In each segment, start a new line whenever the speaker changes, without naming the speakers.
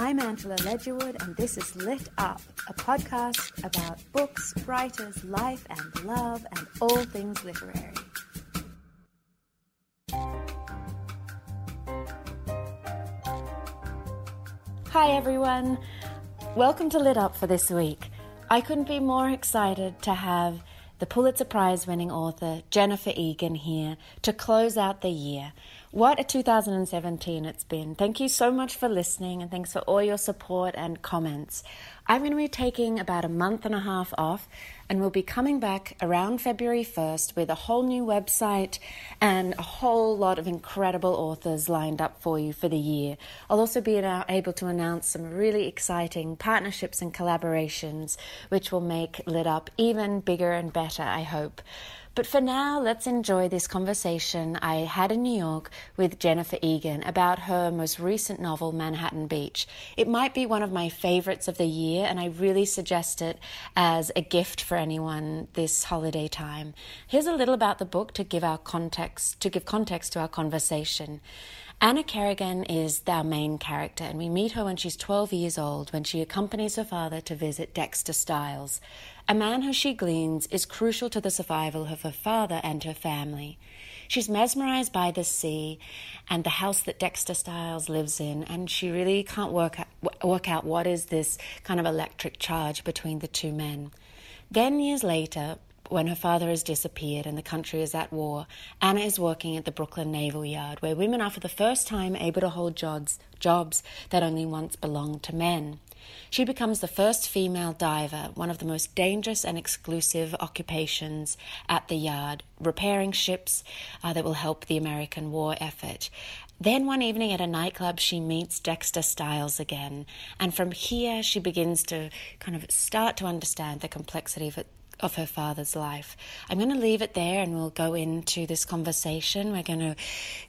I'm Angela Ledgerwood, and this is Lit Up, a podcast about books, writers, life, and love, and all things literary. Hi, everyone. Welcome to Lit Up for this week. I couldn't be more excited to have the Pulitzer Prize winning author Jennifer Egan here to close out the year. What a 2017 it's been. Thank you so much for listening and thanks for all your support and comments. I'm going to be taking about a month and a half off and we'll be coming back around February 1st with a whole new website and a whole lot of incredible authors lined up for you for the year. I'll also be able to announce some really exciting partnerships and collaborations which will make Lit Up even bigger and better, I hope. But for now, let's enjoy this conversation I had in New York with Jennifer Egan about her most recent novel, Manhattan Beach. It might be one of my favorites of the year, and I really suggest it as a gift for anyone this holiday time. Here's a little about the book to give our context, to give context to our conversation. Anna Kerrigan is our main character, and we meet her when she's 12 years old when she accompanies her father to visit Dexter Styles. A man who she gleans is crucial to the survival of her father and her family. She's mesmerized by the sea and the house that Dexter Styles lives in, and she really can't work out, work out what is this kind of electric charge between the two men. Then, years later, when her father has disappeared and the country is at war, Anna is working at the Brooklyn Naval Yard, where women are for the first time able to hold jobs, jobs that only once belonged to men. She becomes the first female diver, one of the most dangerous and exclusive occupations at the yard, repairing ships uh, that will help the American war effort. Then one evening at a nightclub, she meets Dexter Styles again. And from here, she begins to kind of start to understand the complexity of it, of her father's life. I'm going to leave it there and we'll go into this conversation. We're going to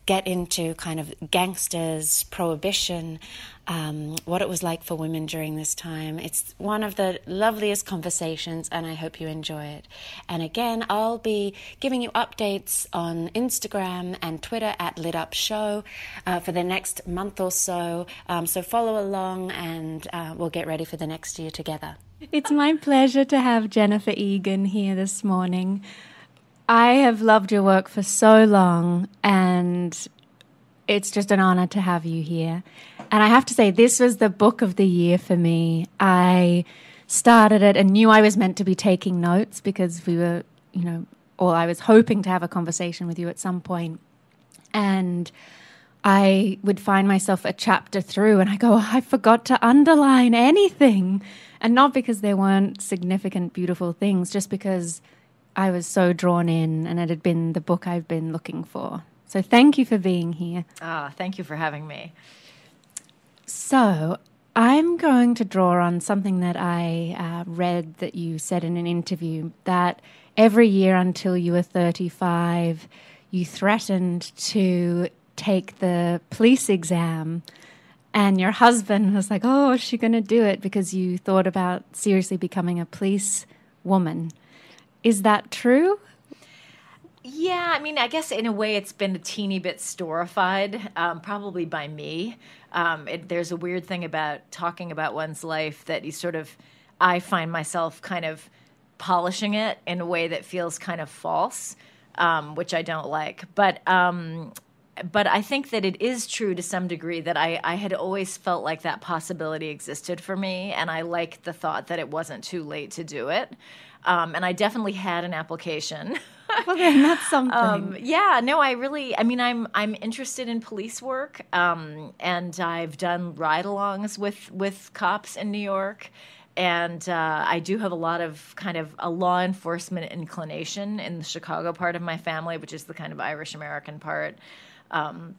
get into kind of gangsters, prohibition, um, what it was like for women during this time. It's one of the loveliest conversations, and I hope you enjoy it. And again, I'll be giving you updates on Instagram and Twitter at Lit Up Show uh, for the next month or so. Um, so follow along, and uh, we'll get ready for the next year together.
It's my pleasure to have Jennifer Egan here this morning. I have loved your work for so long, and it's just an honor to have you here. And I have to say, this was the book of the year for me. I started it and knew I was meant to be taking notes because we were, you know, or I was hoping to have a conversation with you at some point. And I would find myself a chapter through and I go, oh, I forgot to underline anything. And not because there weren't significant, beautiful things, just because I was so drawn in and it had been the book I've been looking for. So thank you for being here.
Ah, thank you for having me.
So I'm going to draw on something that I uh, read that you said in an interview that every year until you were 35, you threatened to take the police exam and your husband was like, "Oh, is she going to do it?" Because you thought about seriously becoming a police woman. Is that true?
Yeah, I mean, I guess in a way it's been a teeny bit storified, um, probably by me. Um, it, there's a weird thing about talking about one's life that you sort of, I find myself kind of polishing it in a way that feels kind of false, um, which I don't like. But um, but I think that it is true to some degree that I, I had always felt like that possibility existed for me, and I liked the thought that it wasn't too late to do it. Um, and I definitely had an application.
well, then that's something.
Um, yeah, no, I really, I mean, I'm I'm interested in police work, um, and I've done ride-alongs with with cops in New York, and uh, I do have a lot of kind of a law enforcement inclination in the Chicago part of my family, which is the kind of Irish American part. Um,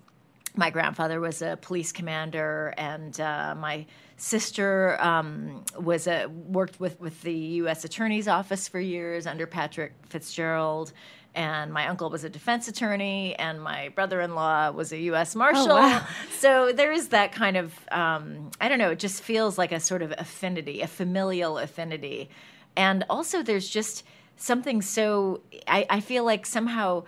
my grandfather was a police commander, and uh, my sister um, was a worked with with the U.S. Attorney's Office for years under Patrick Fitzgerald. And my uncle was a defense attorney, and my brother-in-law was a U.S. Marshal.
Oh, wow.
So there is that kind of um, I don't know. It just feels like a sort of affinity, a familial affinity, and also there's just something so I, I feel like somehow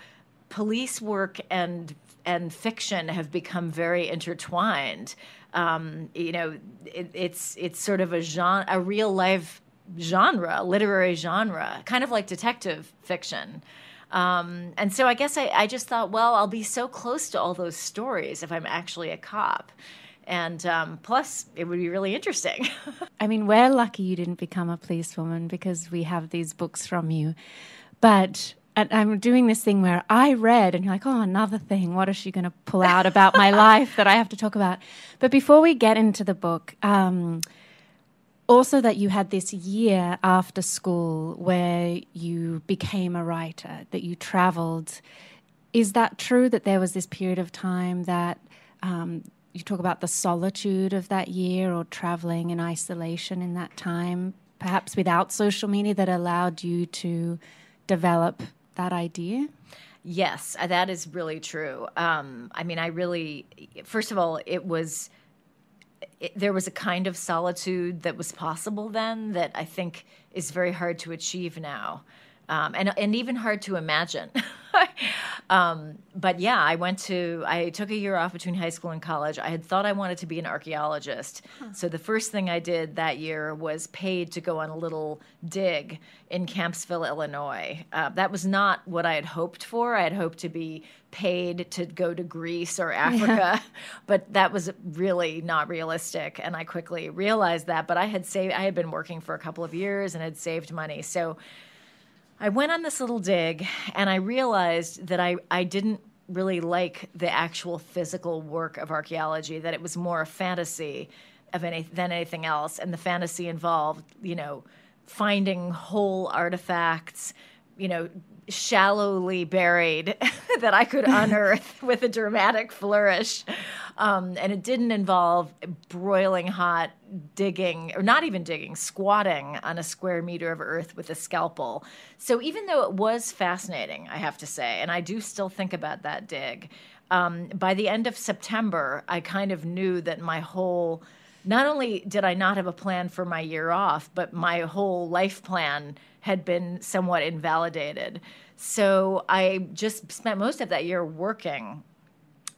police work and and fiction have become very intertwined. Um, you know, it, it's it's sort of a genre, a real life genre, literary genre, kind of like detective fiction. Um, and so I guess I, I, just thought, well, I'll be so close to all those stories if I'm actually a cop. And um, plus, it would be really interesting.
I mean, we're lucky you didn't become a policewoman because we have these books from you. But I'm doing this thing where I read, and you're like, oh, another thing. What is she going to pull out about my life that I have to talk about? But before we get into the book, um, also that you had this year after school where you became a writer, that you traveled. Is that true that there was this period of time that um, you talk about the solitude of that year or traveling in isolation in that time, perhaps without social media, that allowed you to develop that idea?
Yes, uh, that is really true. Um, I mean, I really, first of all, it was it, there was a kind of solitude that was possible then that I think is very hard to achieve now, um, and and even hard to imagine. um, but yeah, I went to I took a year off between high school and college. I had thought I wanted to be an archaeologist, huh. so the first thing I did that year was paid to go on a little dig in Kampsville, Illinois. Uh, that was not what I had hoped for. I had hoped to be paid to go to Greece or Africa, yeah. but that was really not realistic. And I quickly realized that. But I had saved, I had been working for a couple of years and had saved money. So I went on this little dig and I realized that I, I didn't really like the actual physical work of archaeology, that it was more a fantasy of any, than anything else. And the fantasy involved, you know, finding whole artifacts, you know, shallowly buried that I could unearth with a dramatic flourish. Um, and it didn't involve broiling hot digging, or not even digging, squatting on a square meter of earth with a scalpel. So even though it was fascinating, I have to say, and I do still think about that dig, um, by the end of September, I kind of knew that my whole not only did I not have a plan for my year off, but my whole life plan had been somewhat invalidated. So I just spent most of that year working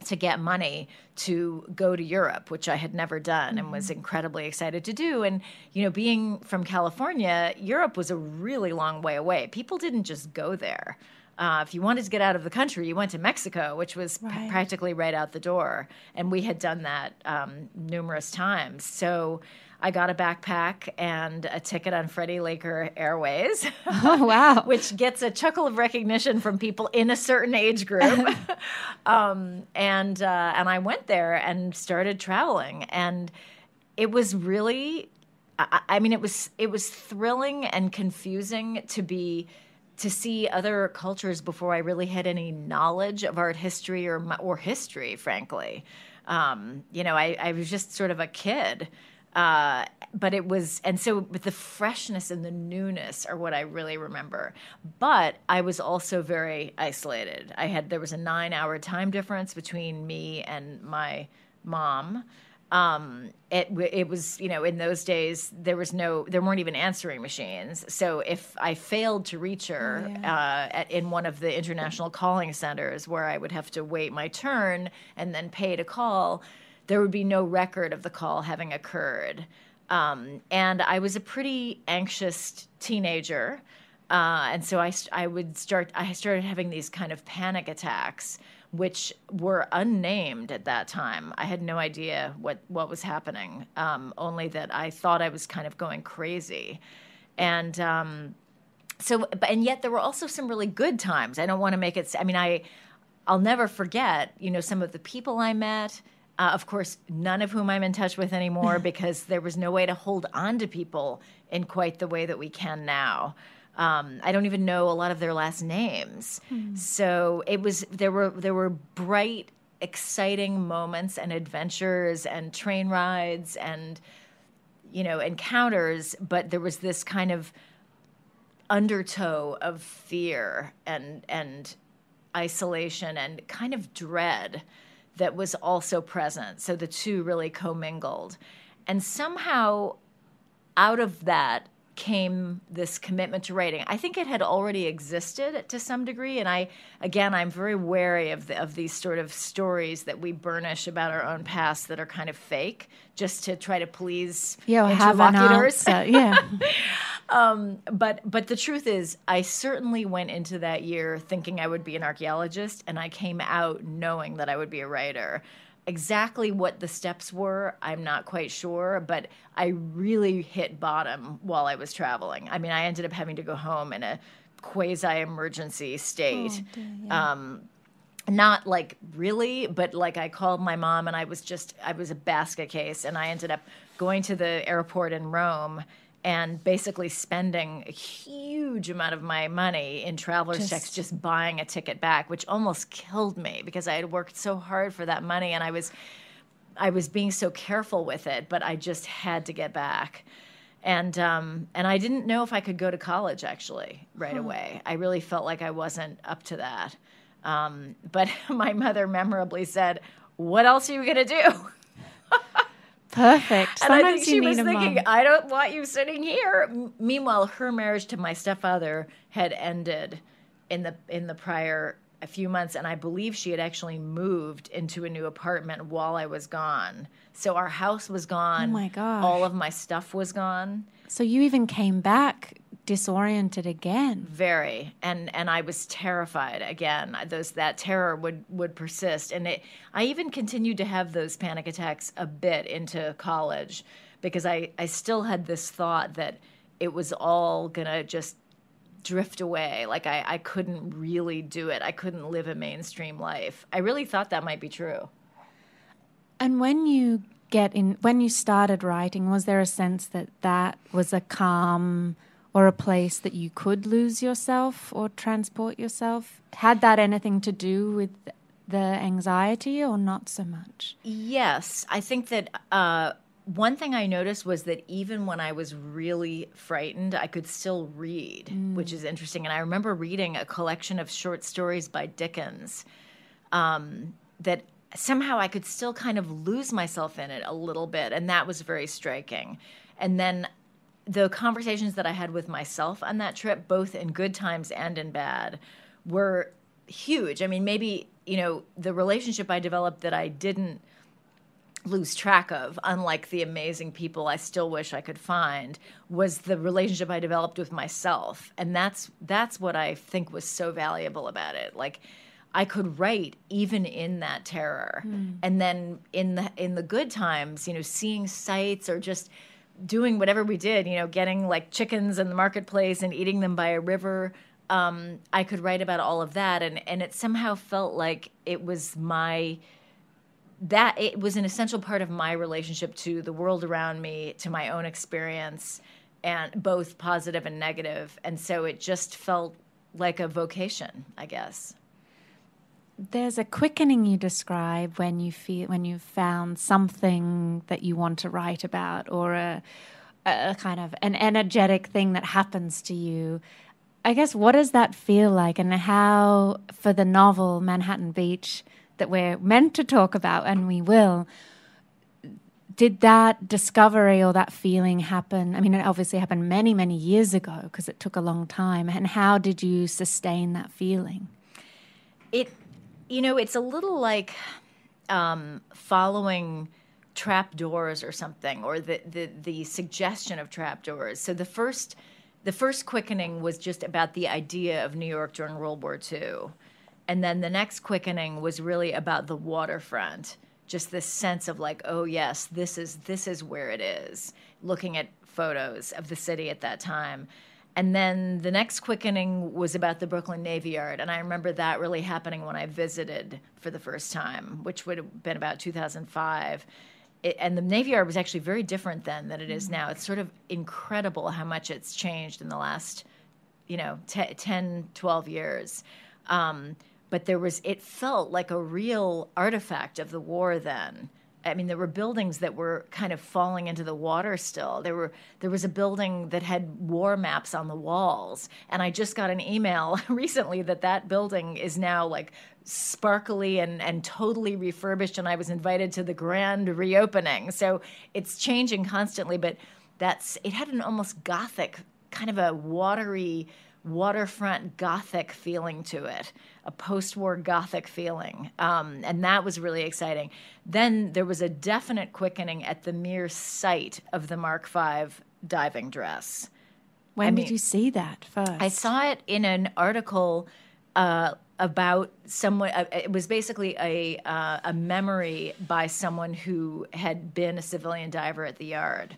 to get money to go to Europe, which I had never done and was mm-hmm. incredibly excited to do. And, you know, being from California, Europe was a really long way away. People didn't just go there. Uh, if you wanted to get out of the country, you went to Mexico, which was right. p- practically right out the door. And we had done that um, numerous times. So I got a backpack and a ticket on Freddie Laker Airways.
Oh, wow.
which gets a chuckle of recognition from people in a certain age group. um, and, uh, and I went there and started traveling. And it was really, I, I mean, it was, it was thrilling and confusing to be to see other cultures before I really had any knowledge of art history or or history, frankly. Um, you know, I, I, was just sort of a kid. Uh, but it was, and so with the freshness and the newness are what I really remember. But I was also very isolated. I had, there was a nine hour time difference between me and my mom um, it it was you know in those days there was no there weren't even answering machines. So if I failed to reach her oh, yeah. uh, at, in one of the international calling centers where I would have to wait my turn and then pay to call, there would be no record of the call having occurred. Um, and I was a pretty anxious teenager. Uh, and so I, I would start, I started having these kind of panic attacks which were unnamed at that time. I had no idea what, what was happening, um, only that I thought I was kind of going crazy. And um, so, and yet there were also some really good times. I don't want to make it, I mean, I, I'll never forget, you know, some of the people I met. Uh, of course, none of whom I'm in touch with anymore because there was no way to hold on to people in quite the way that we can now. Um, I don't even know a lot of their last names. Mm. So it was there were there were bright, exciting moments and adventures and train rides and you know encounters, but there was this kind of undertow of fear and and isolation and kind of dread that was also present. So the two really commingled. And somehow out of that came this commitment to writing. I think it had already existed to some degree, and I, again, I'm very wary of the, of these sort of stories that we burnish about our own past that are kind of fake, just to try to please
yeah, interlocutors. Have yeah.
um, but but the truth is, I certainly went into that year thinking I would be an archaeologist, and I came out knowing that I would be a writer. Exactly what the steps were, I'm not quite sure, but I really hit bottom while I was traveling. I mean, I ended up having to go home in a quasi emergency state. Oh, dear, yeah. um, not like really, but like I called my mom and I was just, I was a basket case and I ended up going to the airport in Rome and basically spending a huge amount of my money in traveler's just, checks just buying a ticket back which almost killed me because i had worked so hard for that money and i was i was being so careful with it but i just had to get back. And um, and i didn't know if i could go to college actually right huh. away. I really felt like i wasn't up to that. Um, but my mother memorably said what else are you going to do
Perfect.
and Sometimes I think she was thinking, I don't want you sitting here. M- meanwhile, her marriage to my stepfather had ended in the in the prior a few months, and I believe she had actually moved into a new apartment while I was gone. So our house was gone.
Oh my god!
All of my stuff was gone.
So you even came back disoriented again.
Very, and and I was terrified again. Those that terror would would persist, and it. I even continued to have those panic attacks a bit into college, because I I still had this thought that it was all gonna just drift away. Like I I couldn't really do it. I couldn't live a mainstream life. I really thought that might be true.
And when you get in when you started writing was there a sense that that was a calm or a place that you could lose yourself or transport yourself? Had that anything to do with the anxiety or not so much?
Yes. I think that uh, one thing I noticed was that even when I was really frightened, I could still read, mm. which is interesting. And I remember reading a collection of short stories by Dickens um, that somehow I could still kind of lose myself in it a little bit. And that was very striking. And then the conversations that I had with myself on that trip, both in good times and in bad, were huge. I mean, maybe, you know, the relationship I developed that I didn't lose track of, unlike the amazing people I still wish I could find, was the relationship I developed with myself. And that's that's what I think was so valuable about it. Like I could write even in that terror. Mm. And then in the in the good times, you know, seeing sights or just doing whatever we did, you know, getting like chickens in the marketplace and eating them by a river. Um, I could write about all of that, and and it somehow felt like it was my that it was an essential part of my relationship to the world around me, to my own experience, and both positive and negative. And so it just felt like a vocation, I guess
there's a quickening you describe when you feel when you've found something that you want to write about or a, a kind of an energetic thing that happens to you. I guess what does that feel like? And how for the novel manhattan beach that we're meant to talk about and we will did that discovery or that feeling happen? I mean it obviously happened many many years ago because it took a long time. And how did you sustain that feeling?
It you know, it's a little like um, following trapdoors or something, or the, the the suggestion of trapdoors. So the first the first quickening was just about the idea of New York during World War II, And then the next quickening was really about the waterfront. Just this sense of like, oh yes, this is this is where it is. Looking at photos of the city at that time. And then the next quickening was about the Brooklyn Navy Yard. And I remember that really happening when I visited for the first time, which would have been about 2005. It, and the Navy Yard was actually very different then than it is now. It's sort of incredible how much it's changed in the last, you know, t- 10, 12 years. Um, but there was, it felt like a real artifact of the war then. I mean, there were buildings that were kind of falling into the water still. There were there was a building that had war maps on the walls, and I just got an email recently that that building is now like sparkly and and totally refurbished, and I was invited to the grand reopening. So it's changing constantly, but that's it had an almost gothic kind of a watery waterfront gothic feeling to it, a post war gothic feeling. Um, and that was really exciting. Then there was a definite quickening at the mere sight of the Mark V diving dress.
When I mean, did you see that first?
I saw it in an article uh, about someone. Uh, it was basically a uh, a memory by someone who had been a civilian diver at the yard,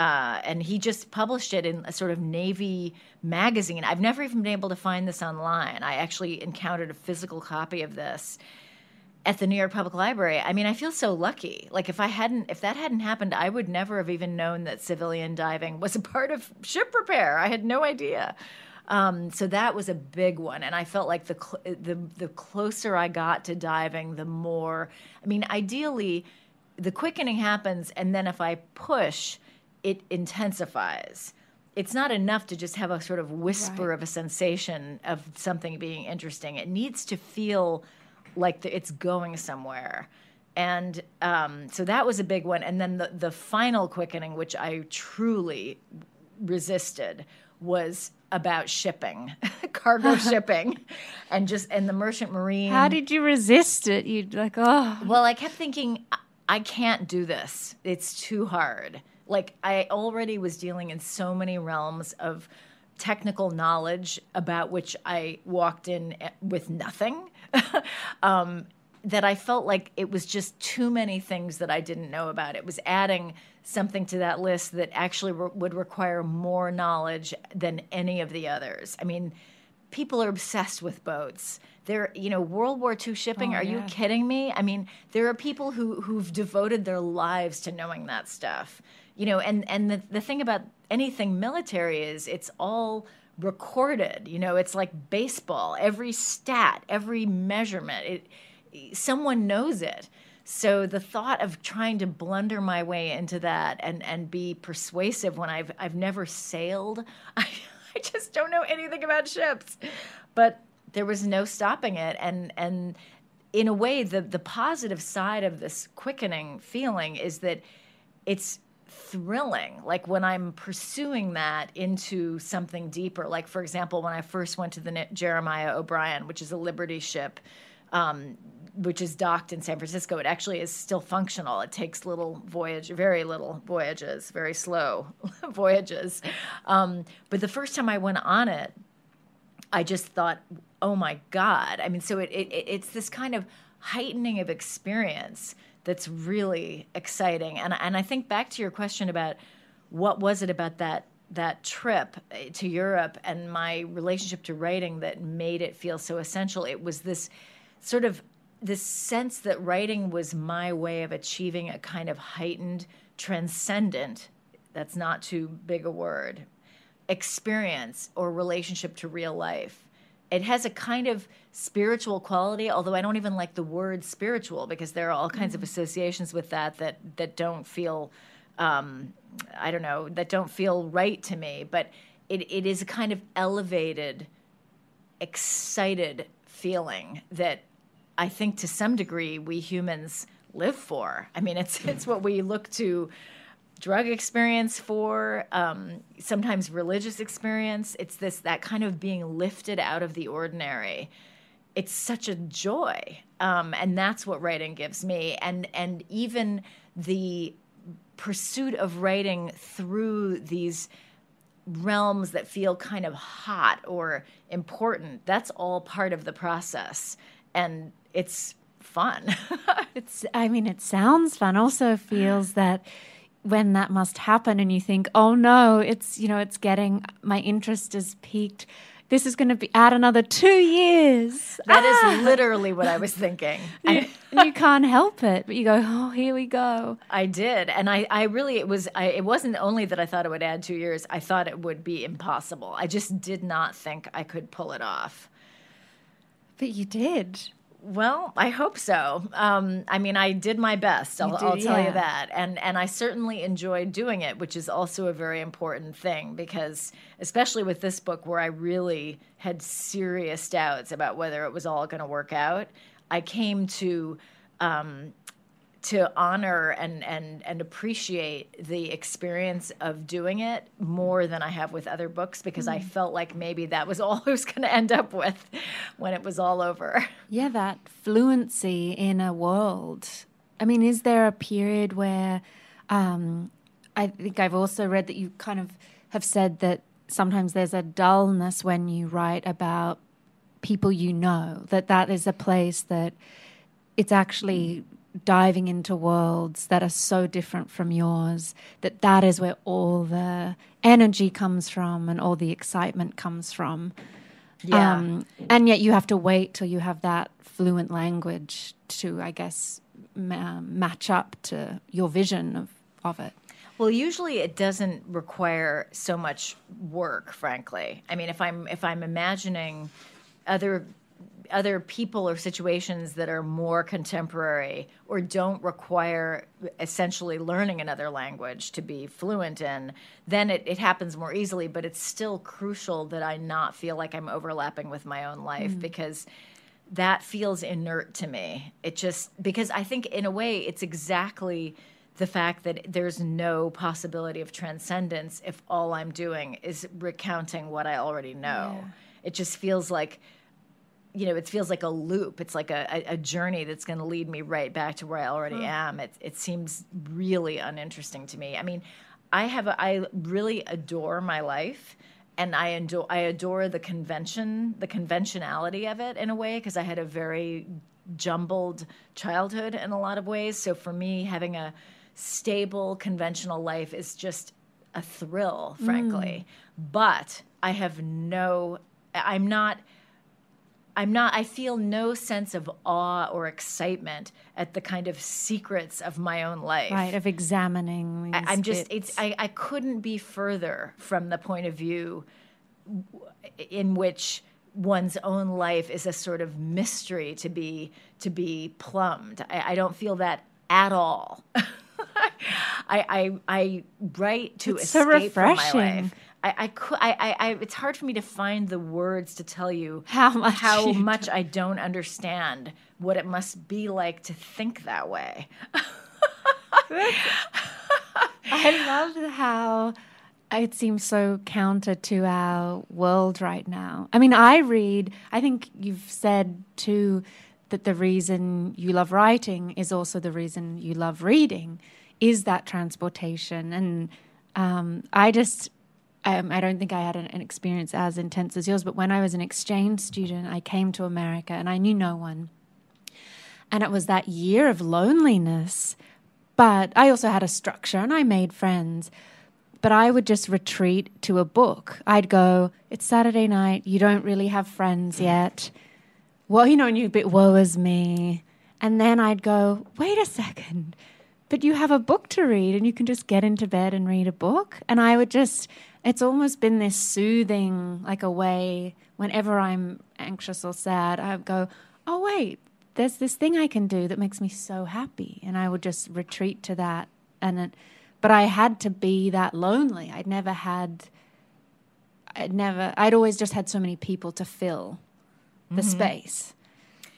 uh, and he just published it in a sort of Navy magazine. I've never even been able to find this online. I actually encountered a physical copy of this at the New York Public Library. I mean, I feel so lucky. Like if I hadn't, if that hadn't happened, I would never have even known that civilian diving was a part of ship repair. I had no idea. Um, so that was a big one, and I felt like the cl- the the closer I got to diving, the more. I mean, ideally, the quickening happens, and then if I push, it intensifies. It's not enough to just have a sort of whisper right. of a sensation of something being interesting. It needs to feel like the, it's going somewhere. And um, so that was a big one. And then the, the final quickening, which I truly resisted, was about shipping, cargo shipping, and just and the merchant marine.
How did you resist it? You'd like, oh.
Well, I kept thinking, I can't do this. It's too hard. Like I already was dealing in so many realms of technical knowledge about which I walked in with nothing. um, that I felt like it was just too many things that I didn't know about. It was adding something to that list that actually re- would require more knowledge than any of the others. I mean, people are obsessed with boats. There, you know, World War II shipping. Oh, are yeah. you kidding me? I mean, there are people who who've devoted their lives to knowing that stuff you know and and the, the thing about anything military is it's all recorded you know it's like baseball every stat every measurement it someone knows it. So the thought of trying to blunder my way into that and and be persuasive when i've i've never sailed i, I just don't know anything about ships. But there was no stopping it. And and in a way the the positive side of this quickening feeling is that it's thrilling like when i'm pursuing that into something deeper. Like for example when i first went to the jeremiah o'brien which is a liberty ship um, which is docked in san francisco it actually is still functional. It takes little voyage very little voyages very slow voyages. Um, but the first time i went on it i just thought oh my god. I mean so it, it it's this kind of heightening of experience that's really exciting. And and I think back to your question about what was it about that that trip eh, to Europe and my relationship to writing that made it feel so essential. It was this sort of this sense that writing was my way of achieving a kind of heightened, transcendent, that's not too big a word, experience or relationship to real life it has a kind of spiritual quality although i don't even like the word spiritual because there are all kinds of mm. associations with that that that don't feel um, i don't know that don't feel right to me but it, it is a kind of elevated excited feeling that i think to some degree we humans live for i mean it's it's what we look to drug experience for um, sometimes religious experience it's this that kind of being lifted out of the ordinary it's such a joy um, and that's what writing gives me and and even the pursuit of writing through these realms that feel kind of hot or important. That's all part of the process. And it's fun.
it's I mean it sounds fun. Also feels that when that must happen and you think, "Oh no, it's you know, it's getting my interest is peaked." This is going to be add another two years.
That ah! is literally what I was thinking.
you, you can't help it, but you go, "Oh, here we go."
I did, and I, I really, it was, I, it wasn't only that I thought it would add two years. I thought it would be impossible. I just did not think I could pull it off.
But you did.
Well, I hope so. Um, I mean, I did my best. I'll, did, I'll tell yeah. you that, and and I certainly enjoyed doing it, which is also a very important thing because, especially with this book, where I really had serious doubts about whether it was all going to work out, I came to um, to honor and and and appreciate the experience of doing it more than I have with other books because mm. I felt like maybe that was all I was going to end up with when it was all over.
Yeah, that fluency in a world. I mean, is there a period where um, I think I've also read that you kind of have said that sometimes there's a dullness when you write about people you know that that is a place that it's actually diving into worlds that are so different from yours that that is where all the energy comes from and all the excitement comes from. Yeah. Um, and yet you have to wait till you have that fluent language to i guess ma- match up to your vision of, of it.
Well, usually it doesn't require so much work, frankly. I mean, if I'm if I'm imagining other other people or situations that are more contemporary or don't require essentially learning another language to be fluent in, then it, it happens more easily. But it's still crucial that I not feel like I'm overlapping with my own life mm. because that feels inert to me. It just, because I think in a way it's exactly the fact that there's no possibility of transcendence if all I'm doing is recounting what I already know. Yeah. It just feels like you know, it feels like a loop. It's like a, a, journey that's going to lead me right back to where I already mm. am. It, it seems really uninteresting to me. I mean, I have a, I really adore my life, and I adore I adore the convention, the conventionality of it in a way because I had a very jumbled childhood in a lot of ways. So for me, having a stable, conventional life is just a thrill, frankly. Mm. But I have no, I'm not I'm not, I feel no sense of awe or excitement at the kind of secrets of my own life.
Right, of examining.
I, am just, it's, I, I couldn't be further from the point of view in which one's own life is a sort of mystery to be to be plumbed. I, I don't feel that at all. I, I I write to
it's
escape
so refreshing.
from my life. I, I, could, I, I, it's hard for me to find the words to tell you
how much,
how much I don't understand what it must be like to think that way.
I love how it seems so counter to our world right now. I mean, I read, I think you've said too that the reason you love writing is also the reason you love reading, is that transportation. And um, I just, um, I don't think I had an, an, experience as intense as yours, but when I was an exchange student, I came to America and I knew no one. And it was that year of loneliness. But I also had a structure and I made friends. But I would just retreat to a book. I'd go, It's Saturday night. You don't really have friends yet. Well, you know, and you bit, woe is me. And then I'd go, Wait a second. But you have a book to read and you can just get into bed and read a book. And I would just it's almost been this soothing, like a way whenever I'm anxious or sad, I go, oh, wait, there's this thing I can do that makes me so happy. And I would just retreat to that. And it, but I had to be that lonely. I'd never had, I'd never, I'd always just had so many people to fill the mm-hmm. space.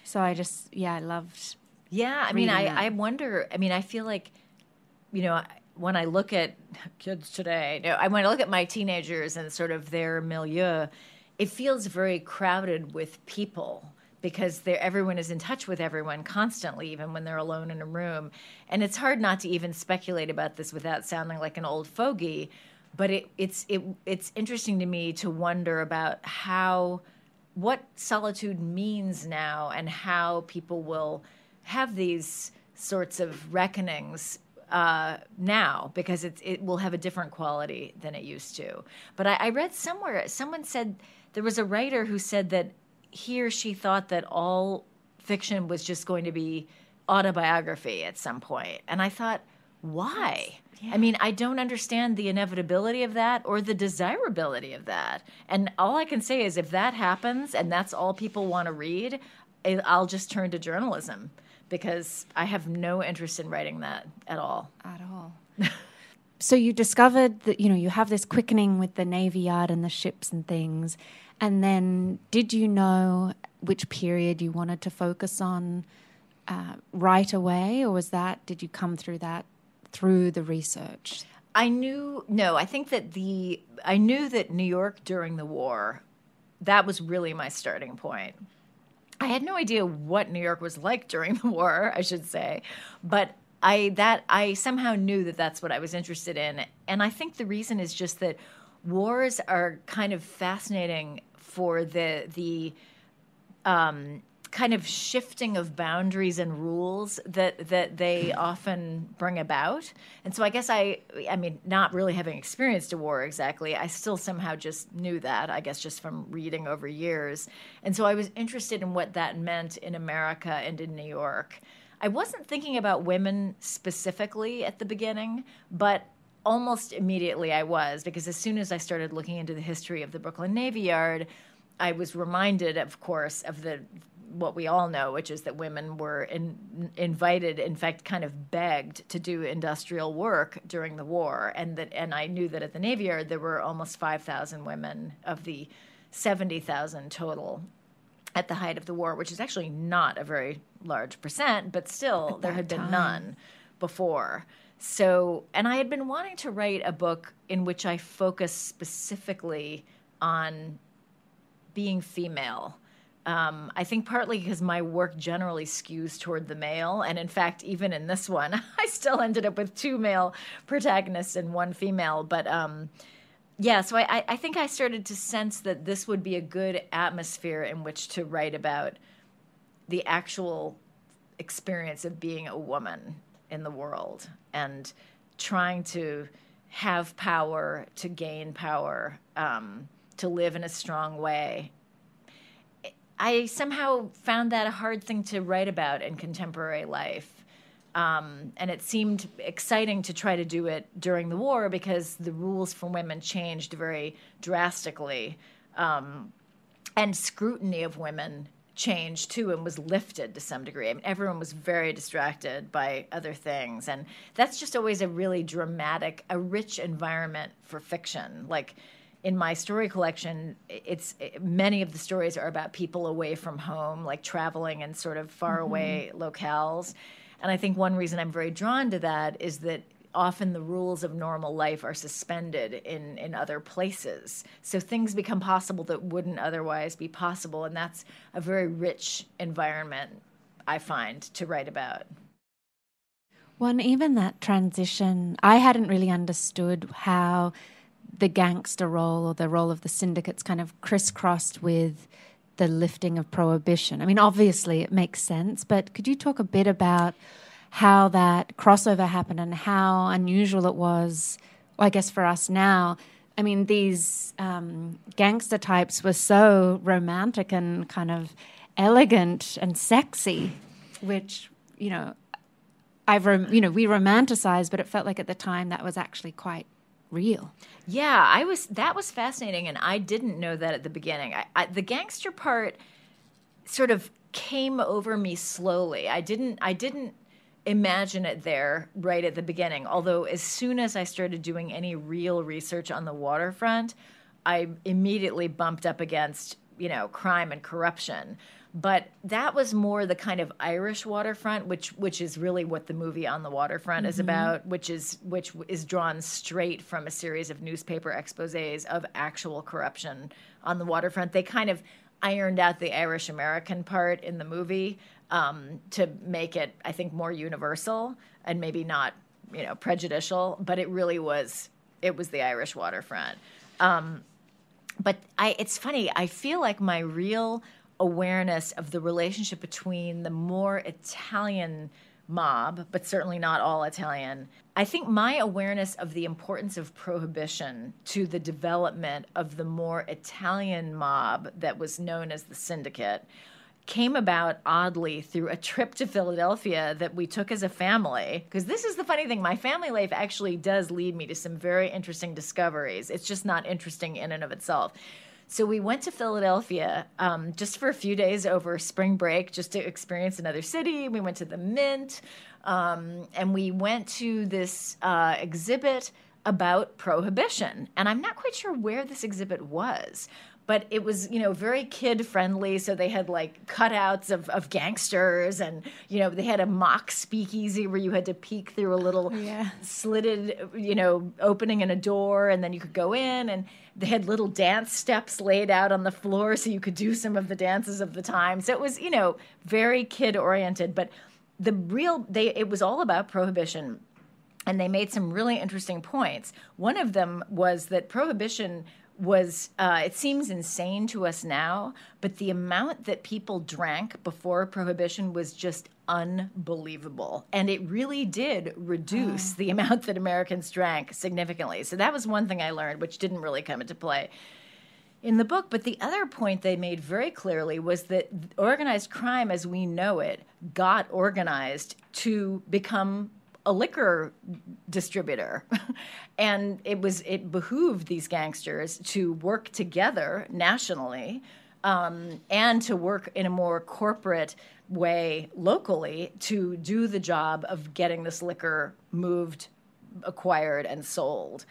So I just, yeah, I loved.
Yeah, I mean, I, I wonder, I mean, I feel like, you know, when I look at kids today, you know, I when I look at my teenagers and sort of their milieu, it feels very crowded with people because everyone is in touch with everyone constantly, even when they're alone in a room. And it's hard not to even speculate about this without sounding like an old fogey. but it, it's it, it's interesting to me to wonder about how what solitude means now and how people will have these sorts of reckonings uh, now because it, it will have a different quality than it used to. But I, I read somewhere, someone said there was a writer who said that he or she thought that all fiction was just going to be autobiography at some point. And I thought, why? Yeah. I mean, I don't understand the inevitability of that or the desirability of that. And all I can say is if that happens and that's all people want to read, I'll just turn to journalism because I have no interest in writing that at all.
At all. so you discovered that you know you have this quickening with the navy yard and the ships and things and then did you know which period you wanted to focus on uh, right away or was that did you come through that through the research?
I knew no, I think that the I knew that New York during the war that was really my starting point. I had no idea what New York was like during the war, I should say, but I that I somehow knew that that's what I was interested in, and I think the reason is just that wars are kind of fascinating for the the um, kind of shifting of boundaries and rules that that they hmm. often bring about. And so I guess I I mean not really having experienced a war exactly, I still somehow just knew that, I guess just from reading over years. And so I was interested in what that meant in America and in New York. I wasn't thinking about women specifically at the beginning, but almost immediately I was because as soon as I started looking into the history of the Brooklyn Navy Yard, I was reminded, of course, of the what we all know, which is that women were in, invited, in fact, kind of begged to do industrial work during the war, and that and I knew that at the Navy Yard there were almost five thousand women of the seventy thousand total at the height of the war, which is actually not a very large percent, but still there had
time.
been none before. So, and I had been wanting to write a book in which I focus specifically on being female um, I think partly because my work generally skews toward the male. And in fact, even in this one, I still ended up with two male protagonists and one female. But um, yeah, so I, I think I started to sense that this would be a good atmosphere in which to write about the actual experience of being a woman in the world and trying to have power, to gain power, um, to live in a strong way I somehow found that a hard thing to write about in contemporary life. Um, and it seemed exciting to try to do it during the war because the rules for women changed very drastically. Um, and scrutiny of women changed too and was lifted to some degree. I mean, everyone was very distracted by other things. And that's just always a really dramatic, a rich environment for fiction. Like, in my story collection, it's many of the stories are about people away from home, like traveling in sort of far mm-hmm. away locales. And I think one reason I'm very drawn to that is that often the rules of normal life are suspended in, in other places. So things become possible that wouldn't otherwise be possible. And that's a very rich environment, I find, to write about.
Well, and even that transition, I hadn't really understood how the gangster role or the role of the syndicates kind of crisscrossed with the lifting of prohibition. I mean, obviously it makes sense, but could you talk a bit about how that crossover happened and how unusual it was, well, I guess, for us now? I mean, these um, gangster types were so romantic and kind of elegant and sexy, which, you know, I've, you know, we romanticize, but it felt like at the time that was actually quite real.
Yeah, I was. That was fascinating, and I didn't know that at the beginning. I, I, the gangster part sort of came over me slowly. I didn't. I didn't imagine it there right at the beginning. Although, as soon as I started doing any real research on the waterfront, I immediately bumped up against you know crime and corruption but that was more the kind of Irish waterfront, which which is really what the movie On the Waterfront mm-hmm. is about, which is which is drawn straight from a series of newspaper exposés of actual corruption on the waterfront. They kind of ironed out the Irish American part in the movie um, to make it, I think, more universal and maybe not you know prejudicial, but it really was it was the Irish waterfront. Um, but I, it's funny. I feel like my real awareness of the relationship between the more Italian mob, but certainly not all Italian. I think my awareness of the importance of prohibition to the development of the more Italian mob that was known as the syndicate came about oddly through a trip to Philadelphia that we took as a family. Because this is the funny thing my family life actually does lead me to some very interesting discoveries. It's just not interesting in and of itself. So we went to Philadelphia um, just for a few days over spring break, just to experience another city. We went to the Mint, um, and we went to this uh, exhibit about prohibition. And I'm not quite sure where this exhibit was, but it was you know very kid friendly so they had like cutouts of, of gangsters and you know they had a mock speakeasy where you had to peek through a little
Oh, yeah.
slitted you know opening in a door and then you could go in and they had little dance steps laid out on the floor so you could do some of the dances of the time so it was you know very kid oriented but the real they it was all about prohibition and they made some really interesting points. One of them was that prohibition was, uh, it seems insane to us now, but the amount that people drank before prohibition was just unbelievable. And it really did reduce the amount that Americans drank significantly. So that was one thing I learned, which didn't really come into play in the book. But the other point they made very clearly was that organized crime as we know it got organized to become a liquor distributor. and it was it behooved these gangsters to work together nationally um, and to work in a more corporate way locally to do the job of getting this liquor moved, acquired, and sold.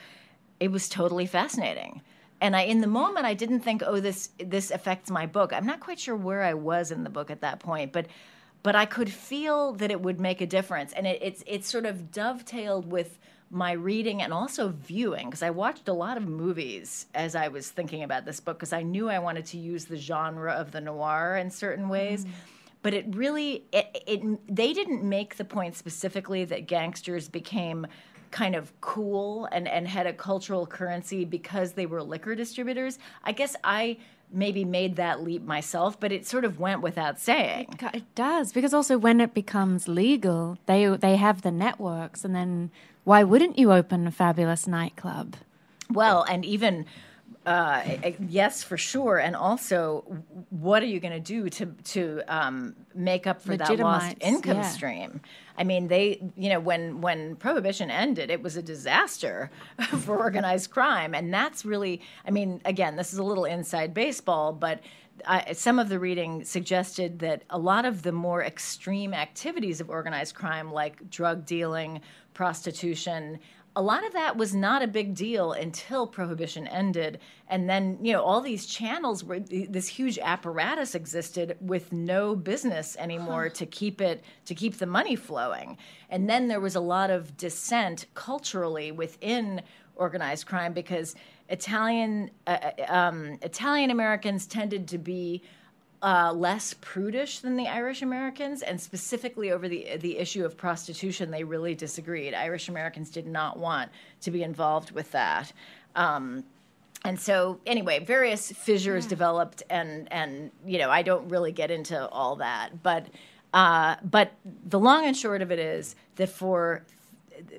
It was totally fascinating. And I, in the moment, I didn't think, "Oh, this this affects my book." I'm not quite sure where I was in the book at that point, but but I could feel that it would make a difference, and it, it's it's sort of dovetailed with my reading and also viewing because I watched a lot of movies as I was thinking about this book because I knew I wanted to use the genre of the noir in certain ways. Mm. But it really it, it they didn't make the point specifically that gangsters became kind of cool and, and had a cultural currency because they were liquor distributors. I guess I maybe made that leap myself, but it sort of went without saying.
It does because also when it becomes legal, they they have the networks, and then why wouldn't you open a fabulous nightclub?
Well, and even uh, yes, for sure. And also, what are you going to do to to um, make up for that lost income
yeah.
stream? I mean, they, you know, when when prohibition ended, it was a disaster for organized crime, and that's really, I mean, again, this is a little inside baseball, but. I, some of the reading suggested that a lot of the more extreme activities of organized crime, like drug dealing, prostitution, a lot of that was not a big deal until prohibition ended. And then you know all these channels were this huge apparatus existed with no business anymore to keep it to keep the money flowing. And then there was a lot of dissent culturally within organized crime because italian uh, um, italian americans tended to be uh, less prudish than the Irish Americans, and specifically over the the issue of prostitution, they really disagreed. Irish Americans did not want to be involved with that. Um, and so, anyway, various fissures developed, and and you know, I don't really get into all that, but uh, but the long and short of it is that for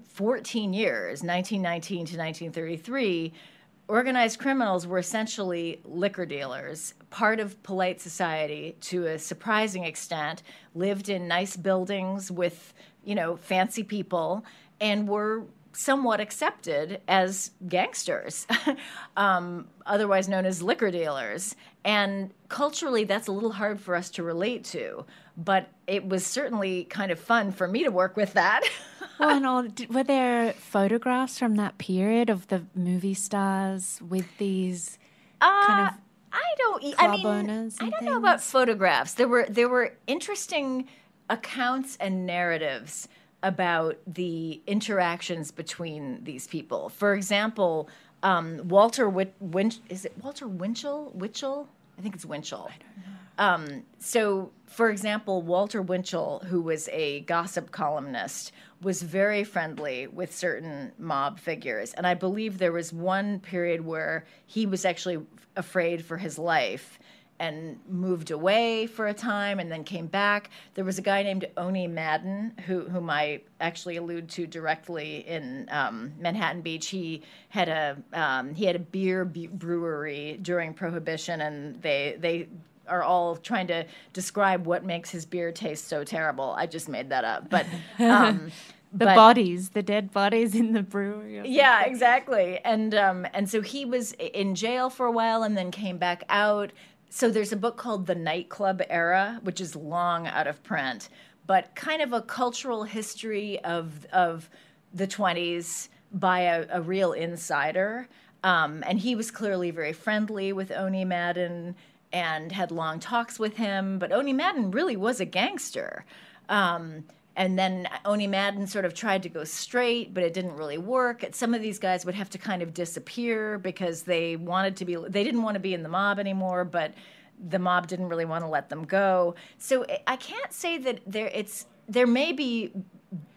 14 years, 1919 to 1933 organized criminals were essentially liquor dealers, part of polite society to a surprising extent, lived in nice buildings with, you know, fancy people, and were somewhat accepted as gangsters, um, otherwise known as liquor dealers. And culturally, that's a little hard for us to relate to, but it was certainly kind of fun for me to work with that.
Well, and all, were there photographs from that period of the movie stars with these kind of?
I don't. I mean,
owners
I don't know about photographs. There were there were interesting accounts and narratives about the interactions between these people. For example, um, Walter Win- Win- is it Walter Winchell? Winchell? I think it's Winchell. I don't know. Um, so, for example, Walter Winchell, who was a gossip columnist, was very friendly with certain mob figures. And I believe there was one period where he was actually afraid for his life and moved away for a time and then came back. There was a guy named Owney Madden, who, whom I actually allude to directly in um, Manhattan Beach. He had a um, he had a beer brewery during Prohibition, and they they are all trying to describe what makes his beer taste so terrible. I just made that up, but. Um,
the but, bodies, the dead bodies in the brewery.
Yeah, exactly. And um, and so he was in jail for a while, and then came back out so there's a book called The Nightclub Era, which is long out of print, but kind of a cultural history of of the 20s by a, a real insider. Um, and he was clearly very friendly with Owney Madden and had long talks with him. But Owney Madden really was a gangster. Um, and then Owney Madden sort of tried to go straight, but it didn't really work. Some of these guys would have to kind of disappear because they wanted to be, they didn't want to be in the mob anymore, but the mob didn't really want to let them go. So eh, I can't say that there, it's, there may be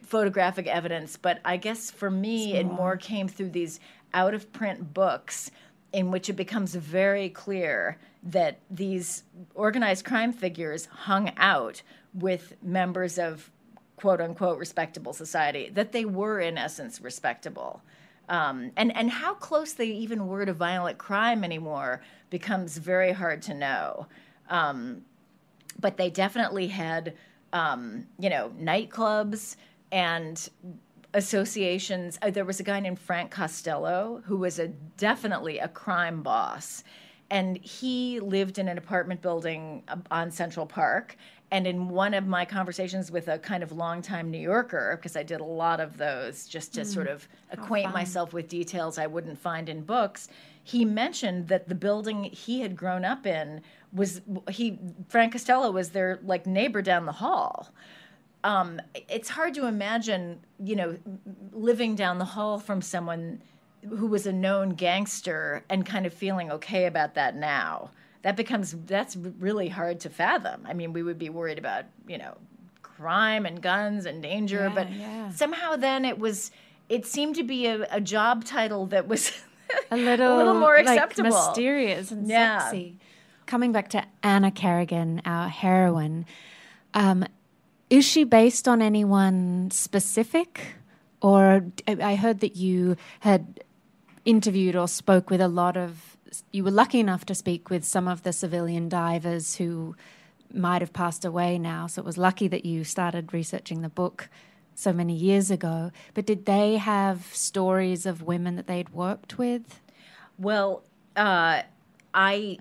photographic evidence, but I guess for me, it more came through these out of print books in which it becomes very clear that these organized crime figures hung out with members of quote unquote respectable society, that they were in essence respectable. Um, and, and how close they even were to violent crime anymore becomes very hard to know. Um, but they definitely had, um, you know, nightclubs and associations. Uh, there was a guy named Frank Costello who was a definitely a crime boss, and he lived in an apartment building uh, on Central Park. And in one of my conversations with a kind of longtime New Yorker, because I did a lot of those just to mm. sort of acquaint myself with details I wouldn't find in books, he mentioned that the building he had grown up in was he Frank Costello was their like neighbor down the hall. Um, it's hard to imagine, you know, living down the hall from someone who was a known gangster and kind of feeling okay about that now that becomes that's really hard to fathom. I mean, we would be worried about you know crime and guns and danger, yeah, but yeah. somehow then it was it seemed to be a, a job title that was
a little,
a little more acceptable,
like mysterious and yeah. sexy. Coming back to Anna Kerrigan, our heroine, um, is she based on anyone specific? Or I heard that you had interviewed or spoke with a lot of you were lucky enough to speak with some of the civilian divers who might have passed away now. So it was lucky that you started researching the book so many years ago. But did they have stories of women that they'd worked with?
Well, uh, I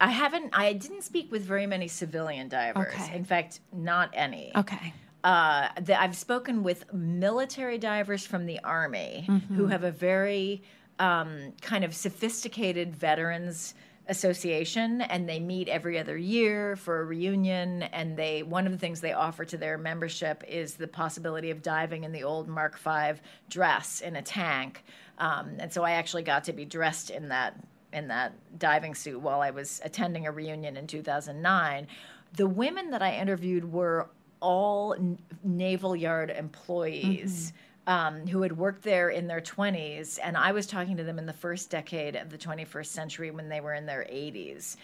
I haven't. I didn't speak with very many civilian divers. Okay. In fact, not any.
Okay.
Uh, the, I've spoken with military divers from the army mm-hmm. who have a very um, kind of sophisticated veterans association and they meet every other year for a reunion and they one of the things they offer to their membership is the possibility of diving in the old mark v dress in a tank. Um, and so i actually got to be dressed in that in that diving suit while i was attending a reunion in 2009 the women that i interviewed were all naval yard employees. Mm-hmm um, who had worked there in their 20s, and I was talking to them in the first decade of the 21st century when they were in their 80s.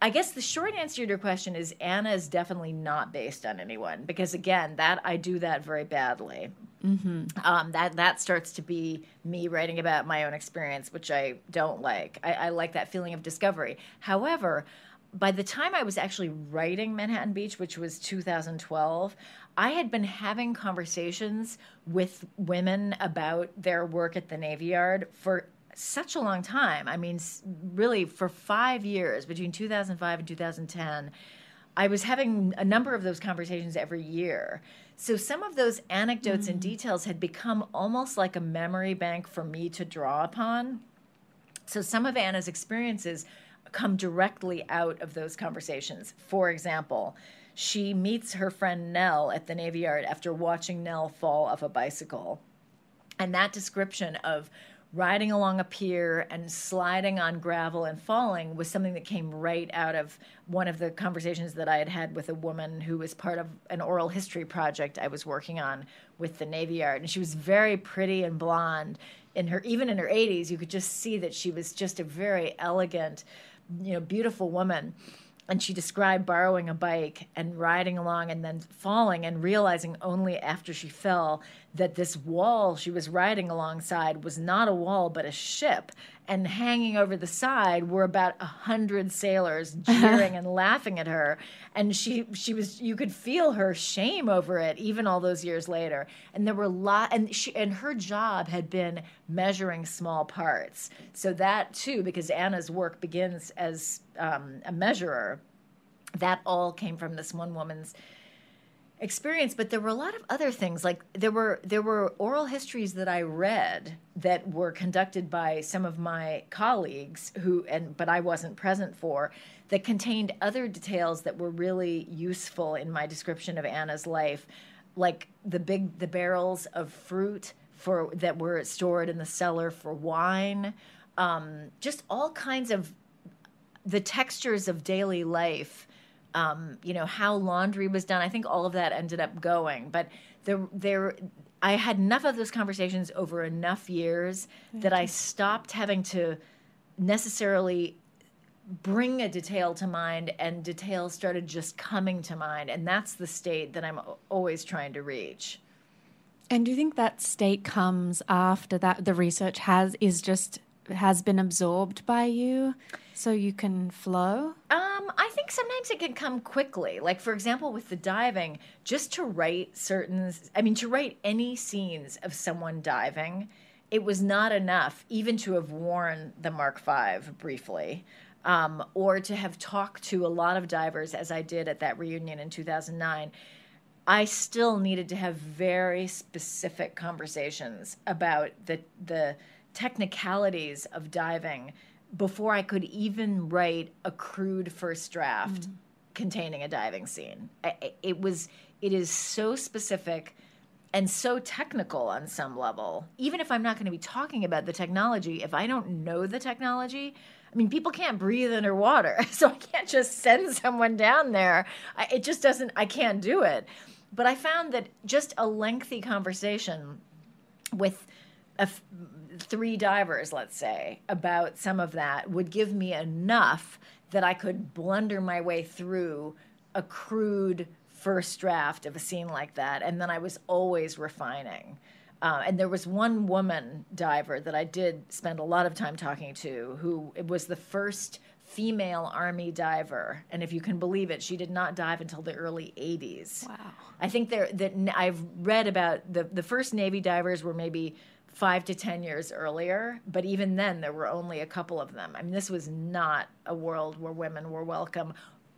I guess the short answer to your question is Anna is definitely not based on anyone because again, that I do that very badly. Mm-hmm. Um, that that starts to be me writing about my own experience, which I don't like. I, I like that feeling of discovery. However, by the time I was actually writing Manhattan Beach, which was 2012, I had been having conversations with women about their work at the Navy Yard for such a long time. I mean, really, for five years between 2005 and 2010, I was having a number of those conversations every year. So some of those anecdotes mm. and details had become almost like a memory bank for me to draw upon. So some of Anna's experiences come directly out of those conversations. For example, she meets her friend Nell at the Navy Yard after watching Nell fall off a bicycle. And that description of riding along a pier and sliding on gravel and falling was something that came right out of one of the conversations that I had had with a woman who was part of an oral history project I was working on with the Navy Yard. And she was very pretty and blonde. In her, even in her 80s, you could just see that she was just a very elegant, you know, beautiful woman and she described borrowing a bike and riding along and then falling and realizing only after she fell that this wall she was riding alongside was not a wall but a ship. And hanging over the side were about a hundred sailors jeering and laughing at her. And she she was you could feel her shame over it even all those years later. And there were lot and she and her job had been measuring small parts. So that too because anna's work begins as um, a measurer that all came from this one woman's experience but there were a lot of other things. Like there were there were oral histories that i read that were conducted by some of my colleagues who and but i wasn't present for that contained other details that were really useful in my description of anna's life like the big the barrels of fruit for that were stored in the cellar for wine um, just all kinds of the textures of daily life um, you know how laundry was done. I think all of that ended up going, but there there I had enough of those conversations over enough years that I stopped having to necessarily bring a detail to mind and details started just coming to mind and that's the state that I'm always trying to reach.
And do you think that state comes after that the research has is just has been absorbed by you so you can flow?
Um, I think sometimes it can come quickly. Like for example, with the diving, just to write certain I mean to write any scenes of someone diving, it was not enough even to have worn the Mark V briefly. Um, or to have talked to a lot of divers as I did at that reunion in 2009. I still needed to have very specific conversations about the the technicalities of diving before I could even write a crude first draft mm. containing a diving scene. It was it is so specific and so technical on some level. Even if I'm not going to be talking about the technology, if I don't know the technology, I mean, people can't breathe underwater, so I can't just send someone down there. I, it just doesn't. I can't do it. But I found that just a lengthy conversation with a, three divers, let's say, about some of that would give me enough that I could blunder my way through a crude first draft of a scene like that. And then I was always refining. Uh, and there was one woman diver that I did spend a lot of time talking to who it was the first female army diver and if you can believe it she did not dive until the early 80s
wow
i think there that i've read about the the first navy divers were maybe five to 10 years earlier. But even then, there were only a couple of them. I mean, this was not a world where women were welcome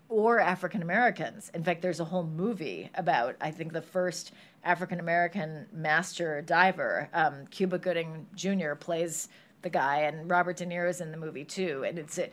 or African Americans. In fact, there's a whole movie about, I think, the first African American master diver. Um, Cuba Gooding Jr. plays the guy, and Robert De Niro is in the movie too. And it's a,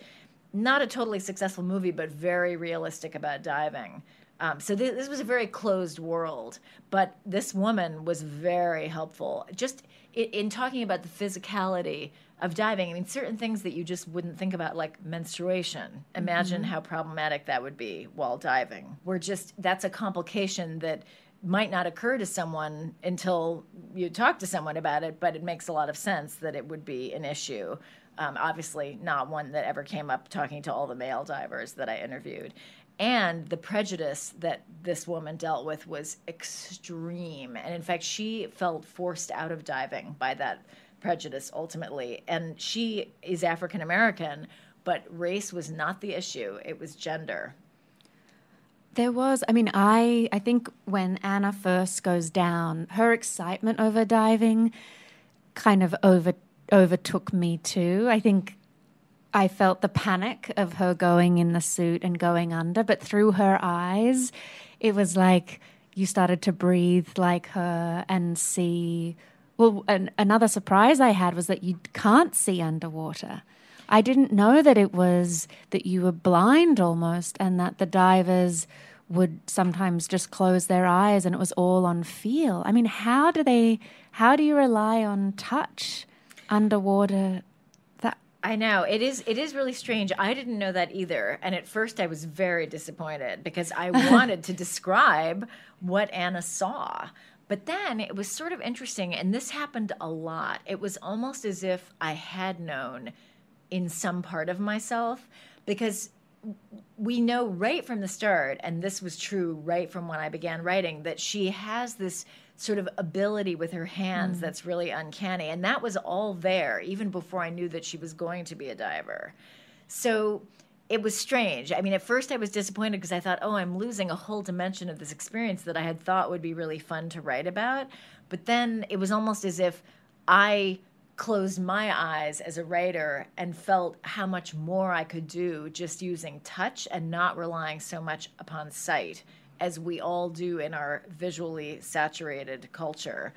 not a totally successful movie, but very realistic about diving. Um, so th- this was a very closed world, but this woman was very helpful. Just in, in talking about the physicality of diving, I mean, certain things that you just wouldn't think about, like menstruation. Imagine mm-hmm. how problematic that would be while diving. We're just, that's a complication that might not occur to someone until you talk to someone about it, but it makes a lot of sense that it would be an issue. Um, obviously, not one that ever came up talking to all the male divers that I interviewed and the prejudice that this woman dealt with was extreme. And in fact she felt forced out of diving by that prejudice ultimately. And she is african american but race was not the issue. It was gender.
There was i mean i i think when anna first goes down her excitement over diving kind of over overtook me too. I think I felt the panic of her going in the suit and going under, but through her eyes, it was like you started to breathe like her and see. Well, an, another surprise I had was that you can't see underwater. I didn't know that it was that you were blind almost, and that the divers would sometimes just close their eyes and it was all on feel. I mean, how do they, how do you rely on touch underwater.
I know it is. It is really strange. I didn't know that either, and at first I was very disappointed because I wanted to describe what Anna saw. But then it was sort of interesting, and this happened a lot. It was almost as if I had known in some part of myself because we know right from the start, and this was true right from when I began writing, that she has this sort of ability with her hands mm. that's really uncanny. And that was all there even before I knew that she was going to be a diver. So it was strange. I mean, at first I was disappointed because I thought, oh, I'm losing a whole dimension of this experience that I had thought would be really fun to write about. But then it was almost as if I closed my eyes as a writer and felt how much more I could do just using touch and not relying so much upon sight as we all do in our visually saturated culture.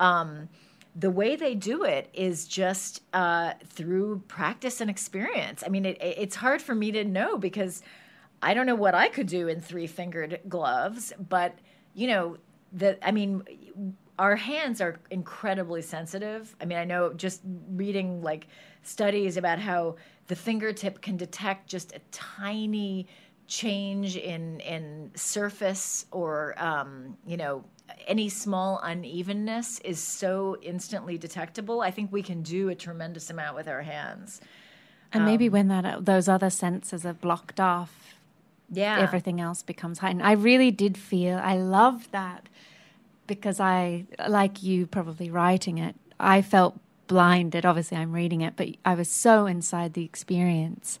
Um, the way they do it is just uh, through practice and experience. I mean, it, it's hard for me to know because I don't know what I could do in three fingered gloves, but you know, the I mean, our hands are incredibly sensitive. I mean, I know just reading like studies about how the fingertip can detect just a tiny change in in surface or um, you know any small unevenness is so instantly detectable. I think we can do a tremendous amount with our hands.
And um, maybe when that those other senses are blocked off,
yeah,
everything else becomes heightened. I really did feel I loved that because I, like you, probably writing it, I felt blinded. Obviously, I'm reading it, but I was so inside the experience.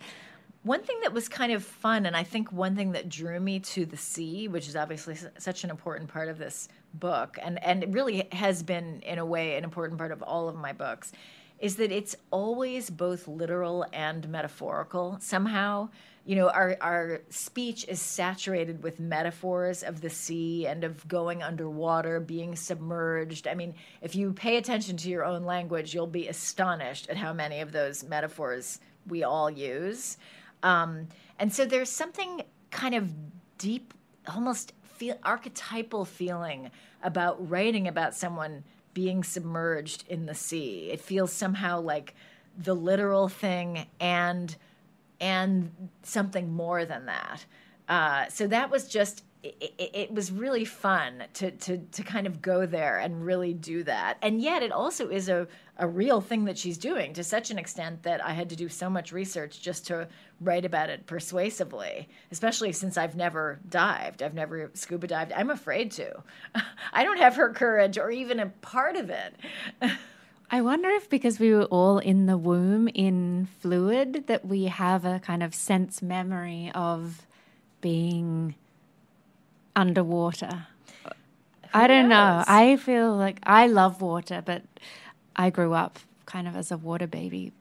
One thing that was kind of fun, and I think one thing that drew me to the sea, which is obviously such an important part of this book, and, and it really has been, in a way, an important part of all of my books, is that it's always both literal and metaphorical. Somehow you know our our speech is saturated with metaphors of the sea and of going underwater being submerged. I mean if you pay attention to your own language you'll be astonished at how many of those metaphors we all use um, and so there's something kind of deep almost feel archetypal feeling about writing about someone being submerged in the sea it feels somehow like the literal thing and and something more than that. Uh, so that was just it, it, was really fun to, to to kind of go there and really do that. And yet it also is a, a real thing that she's doing to such an extent that I had to do so much research just to write about it persuasively, especially since I've never dived. I've never scuba dived. I'm afraid to. I don't have her courage or even a part of it.
I wonder if because we were all in the womb in fluid that we have a kind of sense memory of being underwater. Who I don't knows? know. I feel like I love water, but I grew up kind of as a water baby.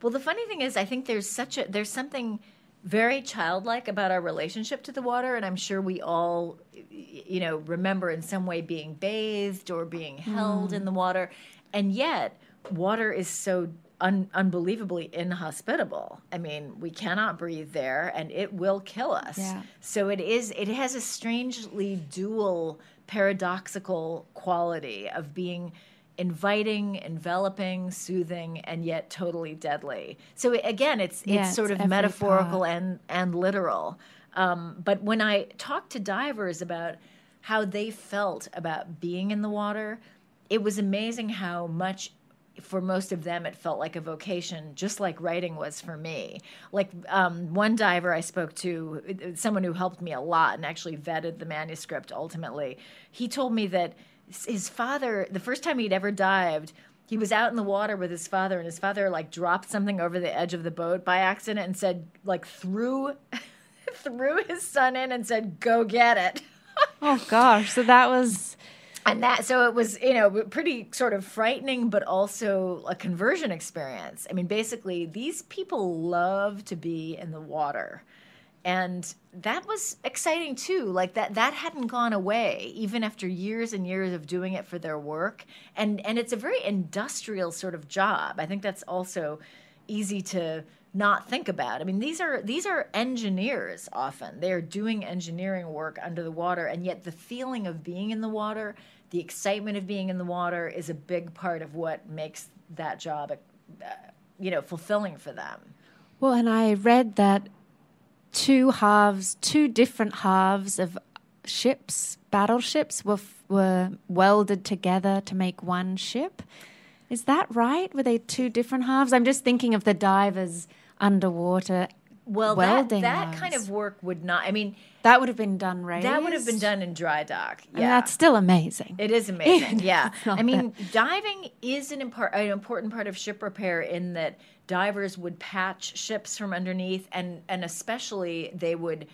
Well, the funny thing is I think there's such a there's something very childlike about our relationship to the water and i'm sure we all you know remember in some way being bathed or being held mm. in the water and yet water is so un- unbelievably inhospitable. I mean, we cannot breathe there, and it will kill us.
Yeah.
So it is. It has a strangely dual, paradoxical quality of being inviting, enveloping, soothing, and yet totally deadly. So again, it's yeah, it's sort it's of metaphorical part. and and literal. Um, but when I talk to divers about how they felt about being in the water, it was amazing how much for most of them it felt like a vocation just like writing was for me. Like um, one diver i spoke to someone who helped me a lot and actually vetted the manuscript ultimately he told me that his father the first time he'd ever dived he was out in the water with his father and his father like dropped something over the edge of the boat by accident and said like threw threw his son in and said go get it.
Oh gosh. So that was
and that so it was you know pretty sort of frightening but also a conversion experience. I mean basically these people love to be in the water. And that was exciting too. Like that that hadn't gone away even after years and years of doing it for their work. And and it's a very industrial sort of job. I think that's also easy to not think about. I mean, these are these are engineers often. They are doing engineering work under the water, and yet the feeling of being in the water the excitement of being in the water is a big part of what makes that job, uh, you know, fulfilling for them.
Well, and I read that two halves, two different halves of ships, battleships, were were welded together to make one ship. Is that right? Were they two different halves? I'm just thinking of the divers underwater.
Well,
welding
that, that kind of work would not. I mean,
That would have been done raised.
that would have been done in dry dock. Yeah,
And that's still amazing.
It is amazing. Yeah. I mean, diving is an, an important part of ship repair in that divers would patch ships from underneath and, and especially they would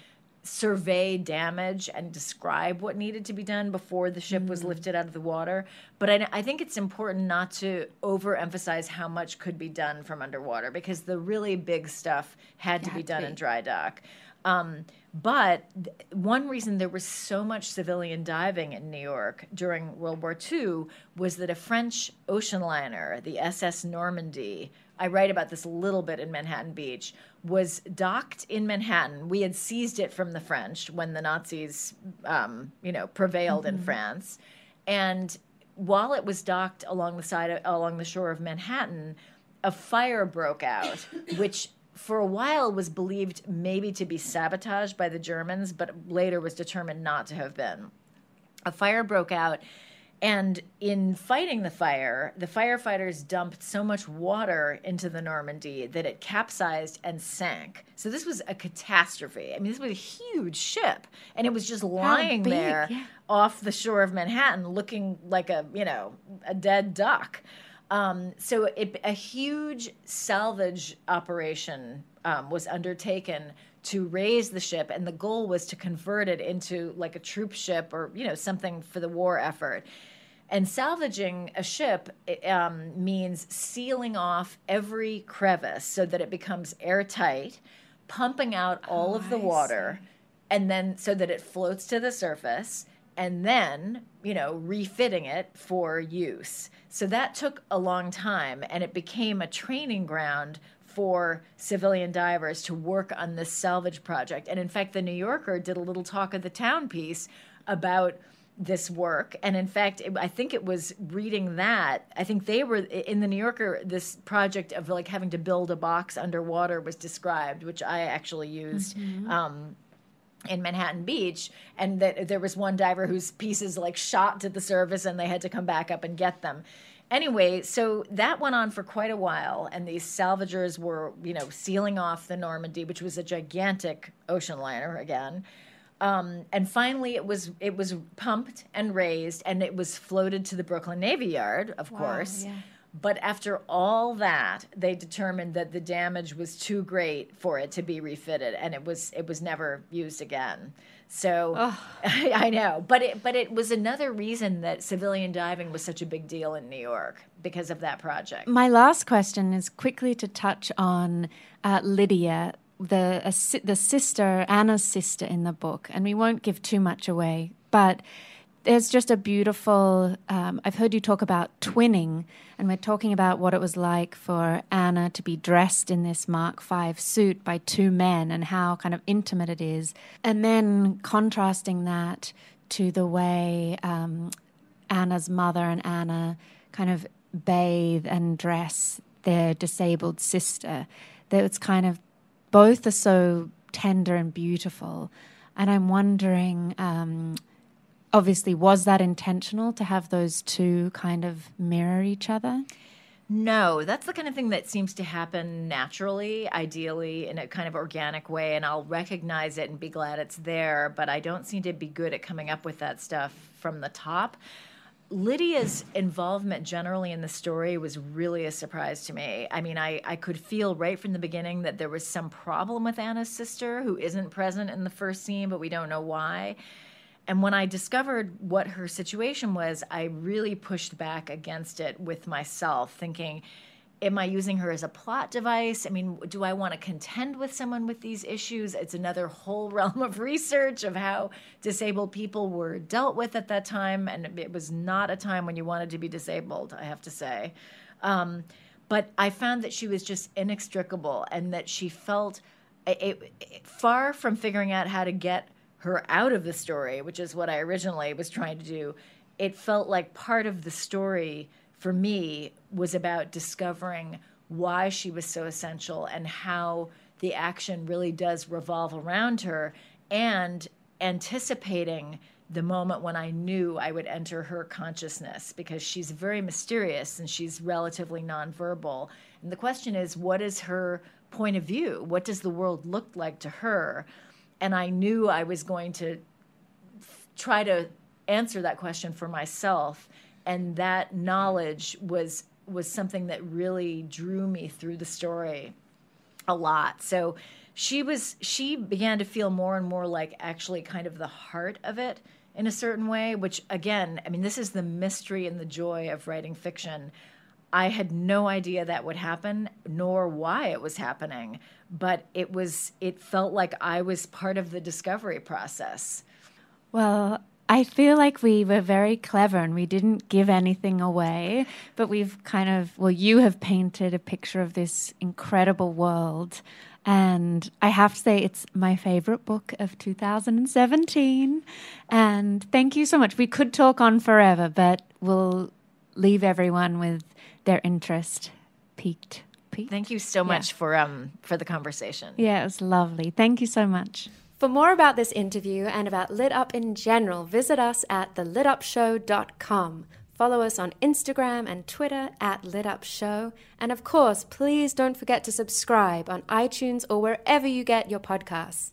survey damage and describe what needed to be done before the ship was lifted out of the water. But I, I think it's important not to overemphasize how much could be done from underwater because the really big stuff had to be done
be.
in dry dock. Um, but th- one reason there was so much civilian diving in New York during World War II was that a French ocean liner, the SS Normandie, I write about this a little bit in Manhattan Beach, was docked in Manhattan. We had seized it from the French when the Nazis, um, you know, prevailed in France, and while it was docked along the side of, along the shore of Manhattan, a fire broke out, which for a while was believed maybe to be sabotaged by the Germans, but later was determined not to have been. A fire broke out, and in fighting the fire, the firefighters dumped so much water into the Normandie that it capsized and sank. So this was a catastrophe. I mean, this was a huge ship, and it was just lying
big,
there
yeah.
off the shore of Manhattan, looking like a you know a dead duck. Um, so it, a huge salvage operation um, was undertaken to raise the ship, and the goal was to convert it into like a troop ship or you know something for the war effort. And salvaging a ship um, means sealing off every crevice so that it becomes airtight, pumping out all of the
I
water, and then so that it floats to the surface and then you know refitting it for use. So that took a long time and it became a training ground for civilian divers to work on this salvage project. And in fact the new yorker did a little talk of the town piece about this work. And in fact it, i think it was reading that i think they were in the new yorker this project of like having to build a box underwater was described which i actually used um, in Manhattan Beach, and that there was one diver whose pieces like shot to the surface, and they had to come back up and get them. Anyway, so that went on for quite a while, and these salvagers were, you know, sealing off the Normandie, which was a gigantic ocean liner again. Um, and finally, it was it was pumped and raised, and it was floated to the Brooklyn Navy Yard, of course.
yeah.
But after all that, they determined that the damage was too great for it to be refitted, and it was it was never used again. So I, know, but it but it was another reason that civilian diving was such a big deal in New York because of that project.
My last question is quickly to touch on uh, Lydia, the si- the sister, Anna's sister in the book, and we won't give too much away, but there's just a beautiful. Um, I've heard you talk about twinning, and we're talking about what it was like for Anna to be dressed in this Mark V suit by two men, and how kind of intimate it is, and then contrasting that to the way um, Anna's mother and Anna kind of bathe and dress their disabled sister. That it's kind of both are so tender and beautiful. And I'm wondering, um, obviously, was that intentional to have those two kind of mirror each other?
No, that's the kind of thing that seems to happen naturally, ideally, in a kind of organic way, and I'll recognize it and be glad it's there, but I don't seem to be good at coming up with that stuff from the top. Lydia's involvement generally in the story was really a surprise to me. I mean, I, I could feel right from the beginning that there was some problem with Anna's sister who isn't present in the first scene, but we don't know why. And when I discovered what her situation was, I really pushed back against it with myself, thinking, am I using her as a plot device? I mean, do I want to contend with someone with these issues? It's another whole realm of research of how disabled people were dealt with at that time. And it was not a time when you wanted to be disabled, I have to say. Um, but I found that she was just inextricable and that she felt it, it, far from figuring out how to get her out of the story, which is what I originally was trying to do. it felt like part of the story for me was about discovering why she was so essential and how the action really does revolve around her and anticipating the moment when I knew I would enter her consciousness because she's very mysterious and she's relatively nonverbal. And the question is, what is her point of view? What does the world look like to her? And I knew I was going to try to answer that question for myself. And that knowledge was was something that really drew me through the story a lot. So she was she began to feel more and more like actually kind of the heart of it in a certain way, which again, I mean, this is the mystery and the joy of writing fiction. I had no idea that would happen, nor why it was happening, but it was it felt like I was part of the discovery process.
Well, I feel like we were very clever and we didn't give anything away, but we've kind of, well, you have painted a picture of this incredible world. And I have to say, it's my favorite book of 2017. And thank you so much. We could talk on forever, but we'll leave everyone with their interest peaked. peaked.
Thank you so much yeah. for um for the conversation.
Yeah, it was lovely. Thank you so much.
For more about this interview and about Lit Up in general, visit us at thelitupshow.com. Follow us on Instagram and Twitter at Lit Up Show. And of course, please don't forget to subscribe on iTunes or wherever you get your podcasts.